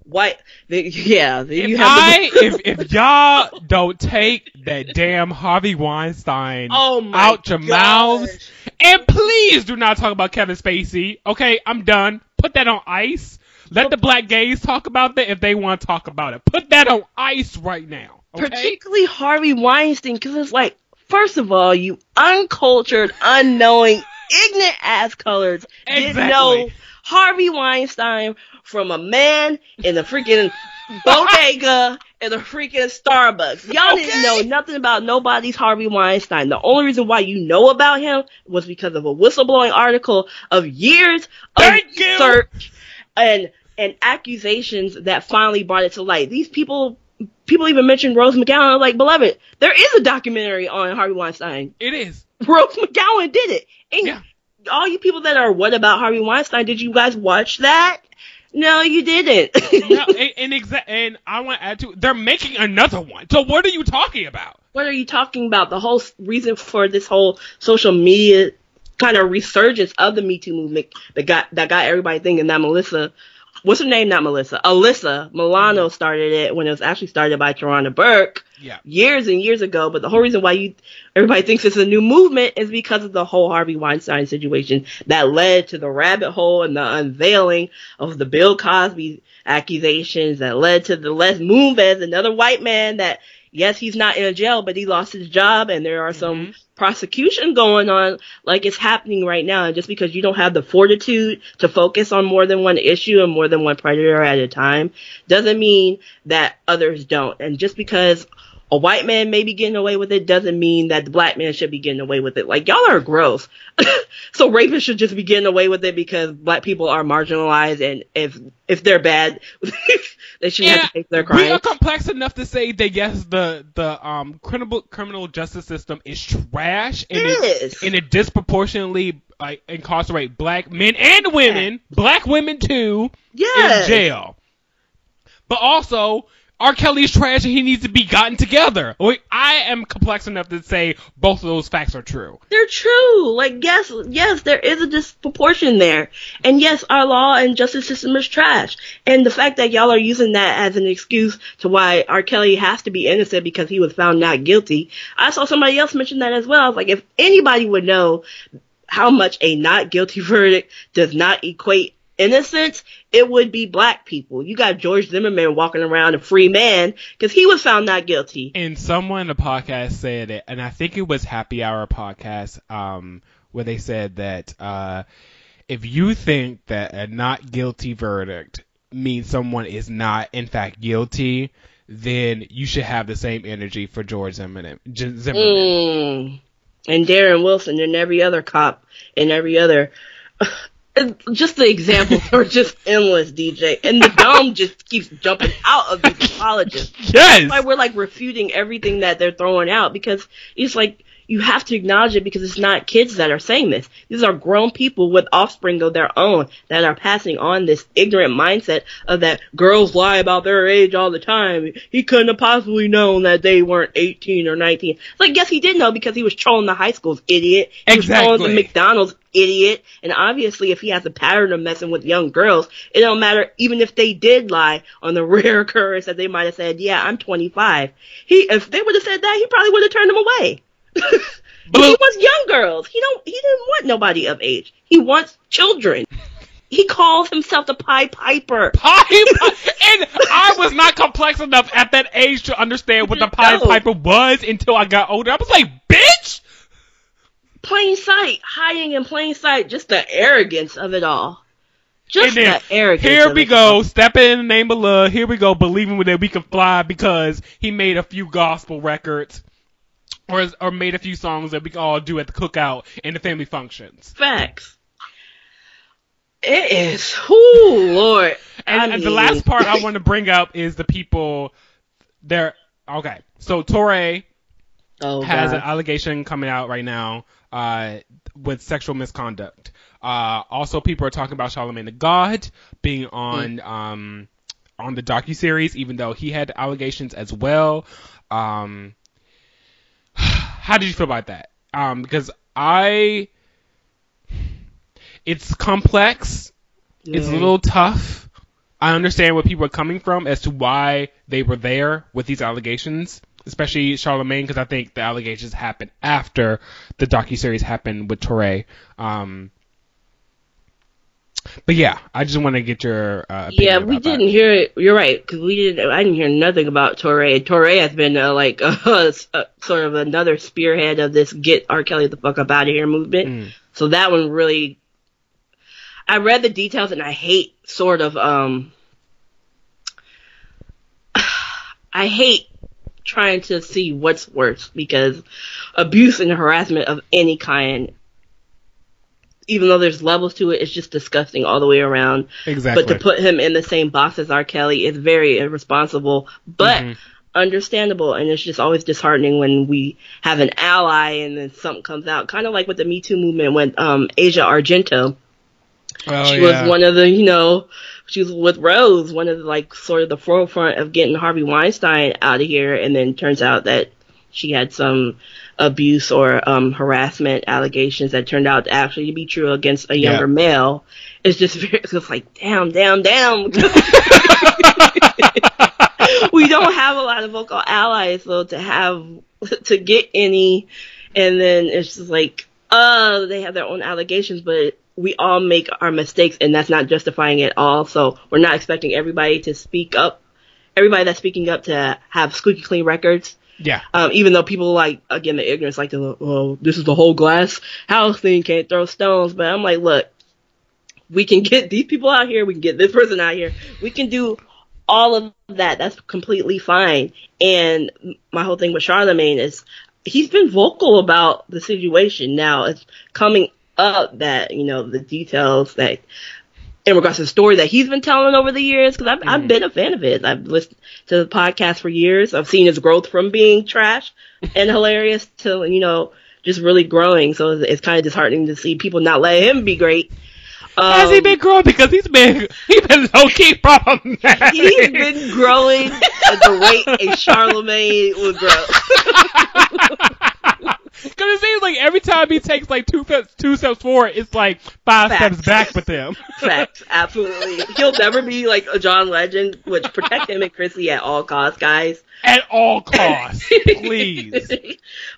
white. The, yeah. If you have I the, if if y'all don't take that damn Harvey Weinstein Oh out your gosh. mouths, and please do not talk about Kevin Spacey. Okay, I'm done. Put that on ice. Let the black gays talk about that if they want to talk about it. Put that on ice right now. Okay. particularly Harvey Weinstein, because it's like, first of all, you uncultured, unknowing, ignorant ass colors didn't know Harvey Weinstein from a man in a freaking bodega in a freaking Starbucks. Y'all didn't know nothing about nobody's Harvey Weinstein. The only reason why you know about him was because of a whistleblowing article of years of Thank you. research and and accusations that finally brought it to light. These people people even mentioned Rose McGowan. I'm like, beloved, there is a documentary on Harvey Weinstein. It is. Rose McGowan did it. And Yeah. All you people that are what about Harvey Weinstein, did you guys watch that? No, you didn't. No, and and, exa- and I want to add to. They're making another one. So what are you talking about? what are you talking about? The whole reason for this whole social media kind of resurgence of the Me Too movement that got that got everybody thinking that Melissa, what's her name? Not Melissa, Alyssa Milano mm-hmm. started it when it was actually started by Tarana Burke Yeah. years and years ago. But the whole reason why you everybody thinks it's a new movement is because of the whole Harvey Weinstein situation that led to the rabbit hole and the unveiling of the Bill Cosby accusations that led to the Les Moonves, another white man that yes, he's not in a jail, but he lost his job and there are some mm-hmm. prosecution going on like it's happening right now. And just because you don't have the fortitude to focus on more than one issue and more than one predator at a time doesn't mean that others don't. And just because a white man may be getting away with it doesn't mean that the black man should be getting away with it. Like y'all are gross. so rapists should just be getting away with it because black people are marginalized and if if they're bad they shouldn't have to face their we are complex enough to say that yes, the the um criminal criminal justice system is trash and It and it disproportionately like incarcerate black men and women, black women too, Yes. in jail. But also, R. Kelly's trash and he needs to be gotten together. I am complex enough to say both of those facts are true. They're true. Like, yes, yes, there is a disproportion there. And yes, our law and justice system is trash. And the fact that y'all are using that as an excuse to why R. Kelly has to be innocent because he was found not guilty. I saw somebody else mention that as well. I was like, if anybody would know how much a not guilty verdict does not equate innocence, it would be black people. You got George Zimmerman walking around a free man because he was found not guilty. And someone in the podcast said it, and I think it was Happy Hour podcast, um, where they said that uh, if you think that a not guilty verdict means someone is not in fact guilty, then you should have the same energy for George Zimmerman. Zimmerman. Mm. And Darren Wilson and every other cop and every other. Just the examples are just endless, DJ. And the dome just keeps jumping out of these apologists. Yes. That's why we're like refuting everything that they're throwing out because it's like you have to acknowledge it because it's not kids that are saying this. These are grown people with offspring of their own that are passing on this ignorant mindset of that girls lie about their age all the time. He couldn't have possibly known that they weren't 18 or 19. It's like, yes, he did know because he was trolling the high schools, idiot. He was trolling the McDonald's, idiot. And obviously, if he has a pattern of messing with young girls, it don't matter even if they did lie on the rare occurrence that they might have said, "Yeah, I'm 25." He, if they would have said that, he probably would have turned them away. He wants young girls. He don't. He didn't want nobody of age. He wants children. He calls himself the Pied Piper. Pie, and I was not complex enough at that age to understand what the Pie No. Piper was until I got older. I was like, bitch! Plain sight, hiding in plain sight. Just the arrogance of it all. Just the arrogance. here we go, stepping in the name of love. Here we go, believing that we can fly because he made a few gospel records. Or, or made a few songs that we all do at the cookout and the family functions. Facts. It is. Whoo, Lord. And, I and the last part I want to bring up is the people. They're okay. So Touré oh, has God. an allegation coming out right now uh, with sexual misconduct. Uh, also, people are talking about Charlamagne tha God being on um, on the docu series, even though he had allegations as well. Um, how did you feel about that? Um, because I, it's complex. It's a little tough. I understand where people are coming from as to why they were there with these allegations, especially Charlamagne, because I think the allegations happened after the docuseries happened with Touré. Um, but yeah, I just want to get your uh, Yeah, we didn't hear it. You're right, because we didn't. I didn't hear nothing about Touré. Touré has been uh, like uh, sort of another spearhead of this "get R. Kelly the fuck up out of here" movement. Mm. So that one really. I read the details and I hate sort of um. I hate trying to see what's worse because abuse and harassment of any kind. Even though there's levels to it, it's just disgusting all the way around. Exactly. But to put him in the same box as R. Kelly is very irresponsible, but Mhm. understandable. And it's just always disheartening when we have an ally and then something comes out. Kind of like with the Me Too movement when um, Asia Argento, oh, she yeah. was one of the, you know, she was with Rose, one of the, like, sort of the forefront of getting Harvey Weinstein out of here. And then turns out that she had some abuse or um, harassment allegations that turned out to actually be true against a younger Yeah. male. It's just very, it's like, damn, damn, damn. we don't have a lot of vocal allies though to have to get any and then it's just like uh they have their own allegations but we all make our mistakes and that's not justifying it all so we're not expecting everybody to speak up everybody that's speaking up to have squeaky clean records yeah. um, even though people like again the ignorance like to oh this is the whole glass house thing can't throw stones but i'm like look we can get these people out here we can get this person out here we can do all of that that's completely fine and my whole thing with charlamagne is he's been vocal about the situation now it's coming up that you know the details that in regards to the story that he's been telling over the years, because I've, I've been a fan of his. I've listened to the podcast for years. I've seen his growth from being trash and hilarious to, you know, just really growing. So it's, it's kind of disheartening to see people not let him be great. Um, Has he been growing? Because he's been he's been low key problematic. He's been growing at the rate a Charlamagne would grow. Because it seems like every time he takes like two steps, two steps forward, it's like five Facts. steps back with him. Facts, absolutely. He'll never be like a John Legend, which protect him and Chrissy at all costs, guys. At all costs, please.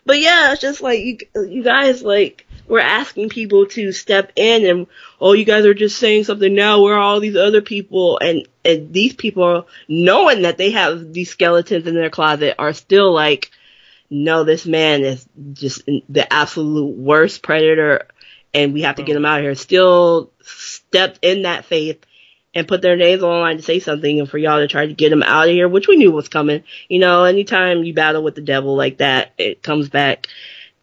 but yeah, it's just like you, you guys like we're asking people to step in, and oh, you guys are just saying something now. Where are all these other people? And and these people, knowing that they have these skeletons in their closet, are still like, no, this man is just the absolute worst predator, and we have to get oh. him out of here. Still stepped in that faith and put their names on the line to say something and for y'all to try to get him out of here, which we knew was coming. You know, anytime you battle with the devil like that, it comes back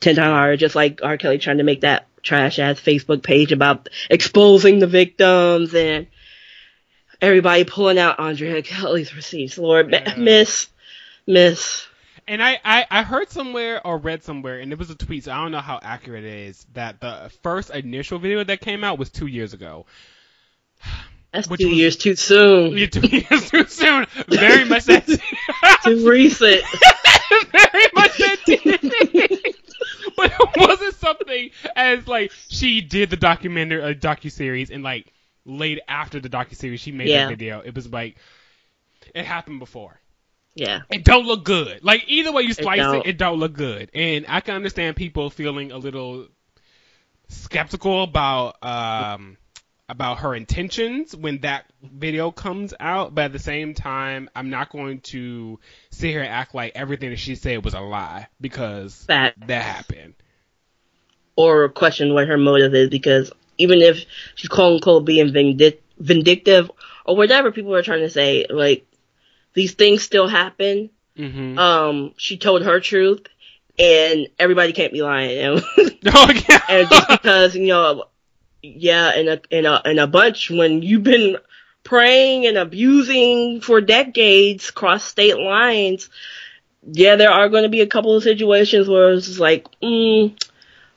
ten times harder, just like R. Kelly trying to make that trash ass Facebook page about exposing the victims and everybody pulling out Andrea Kelly's receipts. Lord, Yeah. miss, miss. And I, I, I heard somewhere or read somewhere, and it was a tweet, so I don't know how accurate it is, that the first initial video that came out was two years ago. That's Which two was- years too soon. Yeah, two years too soon. Very much that. too recent. very much that. but it wasn't something as like she did the documentary, uh, docu series, and like late after the docu series, she made Yeah. that video. It was like it happened before. Yeah. It don't look good. Like either way you slice it, don't. it don't look good. And I can understand people feeling a little skeptical about um about her intentions when that video comes out, but at the same time, I'm not going to sit here and act like everything that she said was a lie because that, that happened. or question what her motive is because even if she's quote unquote being vindic- vindictive or whatever people are trying to say, like these things still happen. Mm-hmm. Um, she told her truth, and everybody can't be lying. And, oh yeah. and just because you know, yeah, in a in a in a bunch when you've been praying and abusing for decades across state lines, yeah, there are going to be a couple of situations where it's like, mm,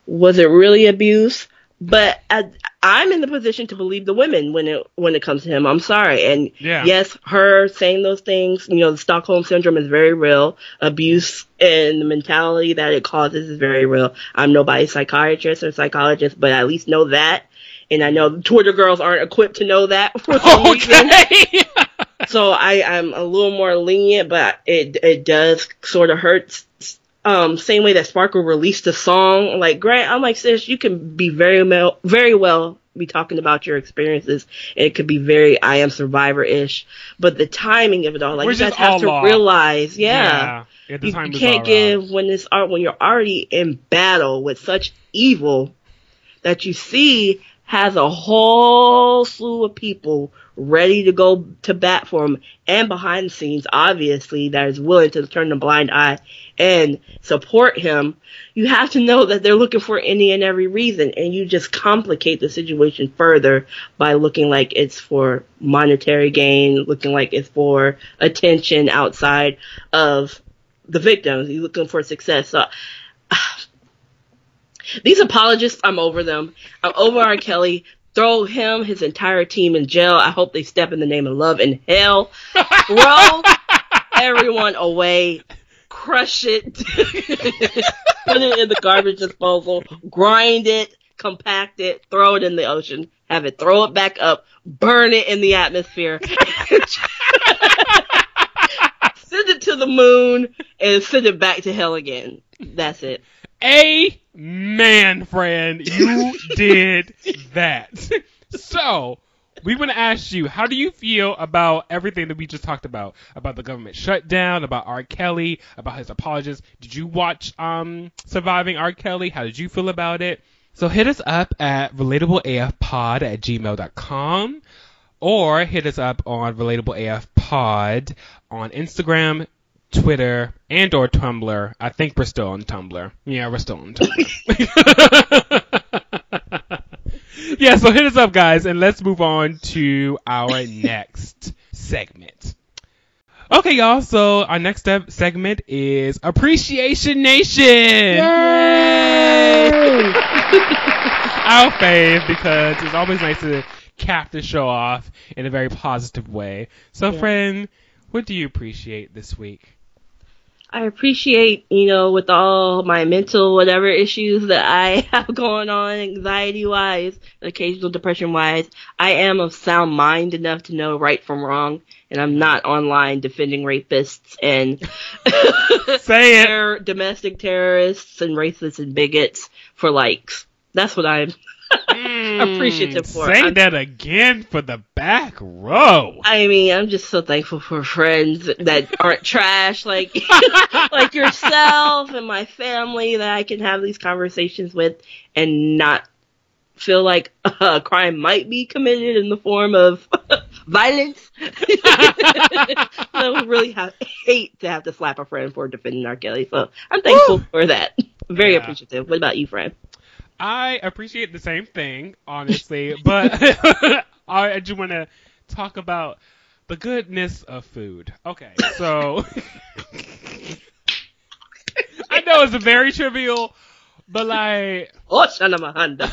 was it really abuse? But I, I'm in the position to believe the women when it when it comes to him. I'm sorry, and Yeah. yes, her saying those things, you know, the Stockholm syndrome is very real. Abuse and the mentality that it causes is very real. I'm nobody's psychiatrist or psychologist, but I at least know that. And I know the Twitter girls aren't equipped to know that for some reason. okay. So I, I'm a little more lenient, but it it does sort of hurt. Um, same way that Sparkle released a song, like Grant, I'm like, sis, you can be very well, very well be talking about your experiences, and it could be very I am survivor ish. But the timing of it all, like We're you guys just have to realize, yeah, Yeah, the you, you can't give wrong. when this art when you're already in battle with such evil that you see has a whole slew of people ready to go to bat for him and behind the scenes obviously that is willing to turn a blind eye and support him you have to know that they're looking for any and every reason and you just complicate the situation further by looking like it's for monetary gain looking like it's for attention outside of the victims you're looking for success so these apologists, I'm over them. I'm over R. Kelly. Throw him, his entire team in jail. I hope they step in the name of love and hell. Throw everyone away. Crush it. Put it in the garbage disposal. Grind it. Compact it. Throw it in the ocean. Have it throw it back up. Burn it in the atmosphere. send it to the moon and send it back to hell again. That's it. Amen, friend. You did that. So, we want to ask you, how do you feel about everything that we just talked about? About the government shutdown, about R. Kelly, about his apologies. Did you watch um Surviving R. Kelly? How did you feel about it? So hit us up at relatableafpod at gmail.com or hit us up on relatableafpod on Instagram, Twitter, and or Tumblr. I think we're still on Tumblr. Yeah, we're still on Tumblr. yeah, so hit us up, guys, and let's move on to our next segment. Okay, y'all. So our next step segment is Appreciation Nation. Yay! our fave because it's always nice to cap the show off in a very positive way. So, friend, what do you appreciate this week? I appreciate, you know, with all my mental whatever issues that I have going on, anxiety wise, occasional depression wise, I am of sound mind enough to know right from wrong, and I'm not online defending rapists and Say it. terror- domestic terrorists and racists and bigots for likes. That's what I'm mm. Appreciative hmm, for. Say I'm- that again for the back row. I mean, I'm just so thankful for friends that aren't trash like like yourself and my family that I can have these conversations with and not feel like a crime might be committed in the form of violence. I would really have, hate to have to slap a friend for defending R. Kelly. So I'm thankful for that. Very Yeah. appreciative. What about you, friend? I appreciate the same thing, honestly, but I just want to talk about the goodness of food. Okay, so I know it's very trivial, but like Oh, Mahanda.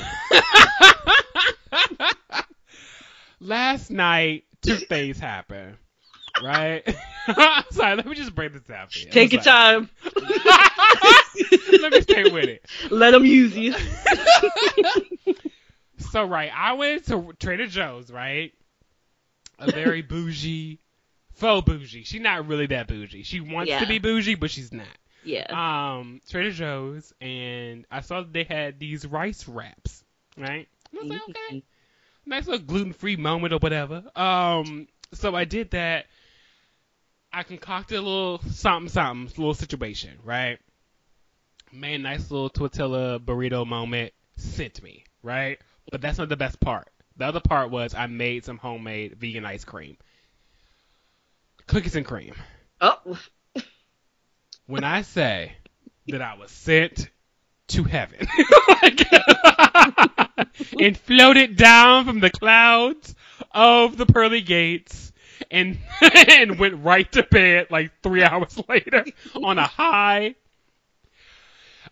last night, two things happened. Right? Sorry, let me just break this down for you. Take your time. let me stay with it. Let them use you. So right, I went to Trader Joe's, right? A very bougie, faux bougie. She's not really that bougie. She wants Yeah. to be bougie, but she's not. Yeah. Um, Trader Joe's, and I saw that they had these rice wraps, right? And I was like, okay, nice little gluten-free moment or whatever. Um, so I did that. I concocted a little something, something, little situation, right? Made a nice little tortilla burrito moment. Sent me, right? But that's not the best part. The other part was I made some homemade vegan ice cream, cookies and cream. Oh, When I say that I was sent to heaven and floated down from the clouds of the pearly gates and and went right to bed like three hours later on a high.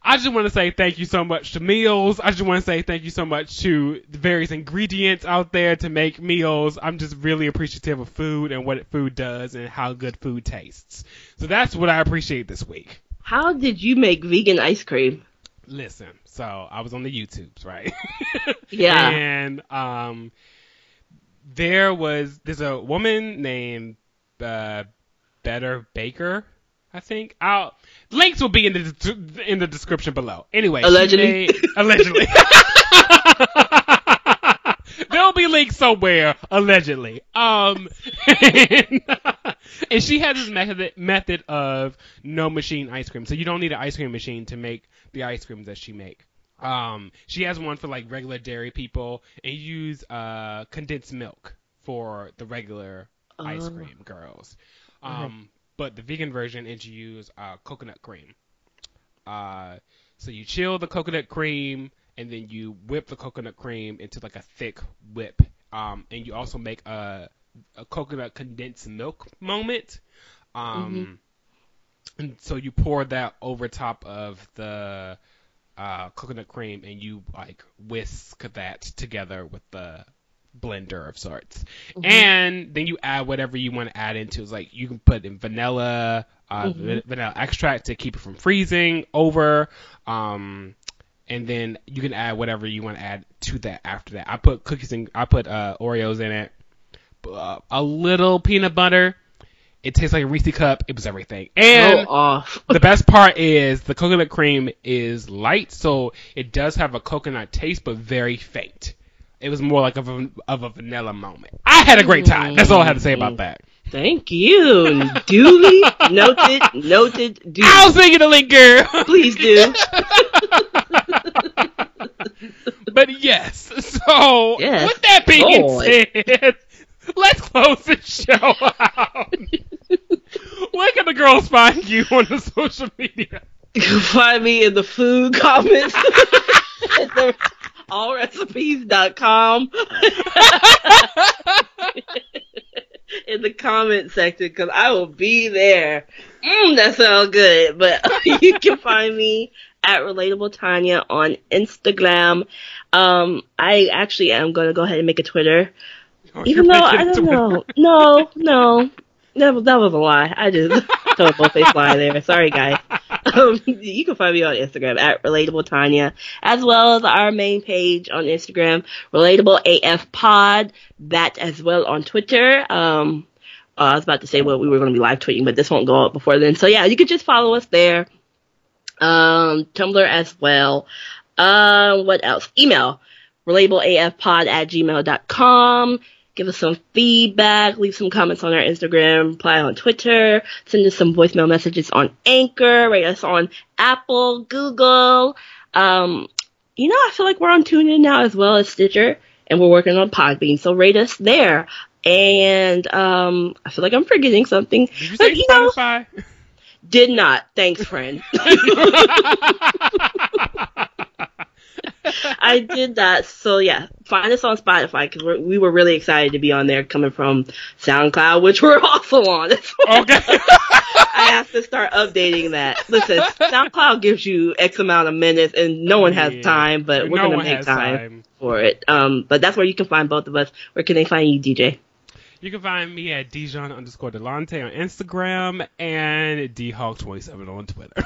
I just want to say thank you so much to meals. I just want to say thank you so much to the various ingredients out there to make meals. I'm just really appreciative of food and what food does and how good food tastes. So that's what I appreciate this week. how did you make vegan ice cream? Listen, so I was on the YouTubes, right? Yeah. and um, there was there's a woman named uh, Better Baker, I think. I'll links will be in the in the description below. Anyway, Allegedly. made- allegedly. There'll be links somewhere, allegedly. Um, and, and she has this method method of no machine ice cream, so you don't need an ice cream machine to make the ice cream that she make. Um, she has one for like regular dairy people, and you use uh condensed milk for the regular ice Oh. cream girls. Um, but the vegan version is you use uh coconut cream. Uh, so you chill the coconut cream, and then you whip the coconut cream into like a thick whip. Um, and you also make a a coconut condensed milk moment. Um, and so you pour that over top of the uh, coconut cream, and you like whisk that together with the blender of sorts. And then you add whatever you want to add into. It's like you can put in vanilla, uh, va- vanilla extract to keep it from freezing over. Um, and then you can add whatever you want to add to that after that. I put cookies and I put uh, Oreos in it, uh, a little peanut butter. It tastes like a Reese cup. It was everything. And uh, the best part is the coconut cream is light, so it does have a coconut taste, but very faint. It was more like of a, of a vanilla moment. I had a great time. That's all I had to say about that. Thank you. Duly noted. Noted. Duly. I was thinking of link, girl. Please do. but yes, so Yes. with that being Lord. said, let's close the show out. Where can the girls find you on the social media? You can find me in the food comments at the allrecipes.com in the comment section because I will be there. Mm, that sounds good. But you can find me at Relatable Tanya on Instagram. Um, I actually am going to go ahead and make a Twitter. Even though I don't know. No, no. That was, that was a lie. I just told a both-faced lie there. Sorry, guys. Um, you can find me on Instagram at Relatable Tanya, as well as our main page on Instagram, Relatable AF Pod. That as well on Twitter. Um, uh, I was about to say well we were going to be live tweeting, but this won't go up before then. So yeah, you can just follow us there. Um, Tumblr as well. Uh, what else? Email relatableafpod at gmail.com. Give us some feedback, leave some comments on our Instagram, reply on Twitter, send us some voicemail messages on Anchor, rate us on Apple, Google. Um, you know, I feel like we're on TuneIn now as well as Stitcher, and we're working on Podbean, so rate us there. And um, I feel like I'm forgetting something. Did you But, say you know, Spotify? did not. Thanks, friend. I did that. So yeah, find us on Spotify because we were really excited to be on there coming from SoundCloud, which we're also on. okay. I have to start updating that. Listen, SoundCloud gives you X amount of minutes and no one has Yeah. time, but we're No gonna make time, time. for it. Um, but that's where you can find both of us. Where can they find you, DJ? You can find me at Dijon underscore Delante on Instagram and dhawk27 on Twitter.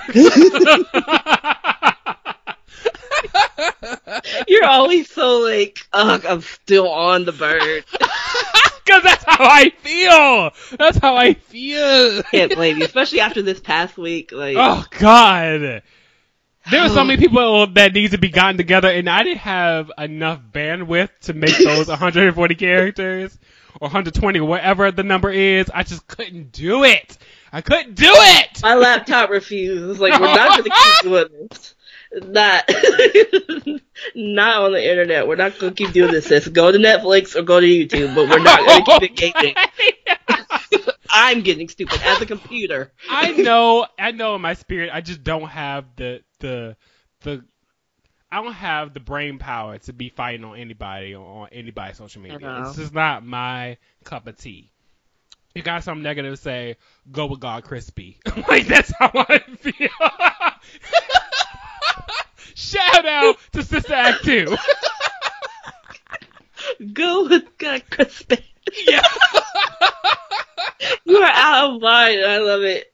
You're always so like, ugh, I'm still on the bird. Because that's how I feel. That's how I feel. Can't blame you, especially after this past week. Like, Oh God. There were so many people that need to be gotten together, and I didn't have enough bandwidth to make those 140 characters or 120, whatever the number is. I just couldn't do it. I couldn't do it. my laptop refused. Like we're not gonna keep doing this. Not, not on the internet. We're not gonna keep doing this. Sis. Go to Netflix or go to YouTube, but we're not gonna keep engaging. I'm getting stupid as a computer. I know, I know in my spirit, I just don't have the the the. I don't have the brain power to be fighting on anybody on anybody's social media. It's just not my cup of tea. You got something negative to say, go with God Crispy. like that's how I feel. Shout out to Sister Act 2. Go with God, Crispy. yeah. You are out of line. I love it.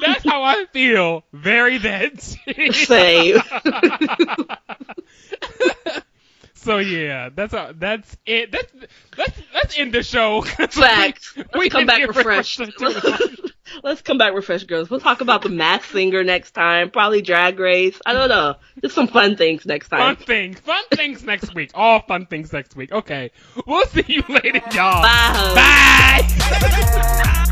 That's how I feel. Very that. Same. so yeah, that's a, that's it. That's that's that's in the show. Facts. Let's We come back refreshed. Refreshed. Let's come back refreshed, girls. We'll talk about the Masked Singer next time. Probably Drag Race. I don't know. Just some fun things next time. Fun things, fun things next week. All fun things next week. Okay, we'll see you later, y'all. Bye. Bye.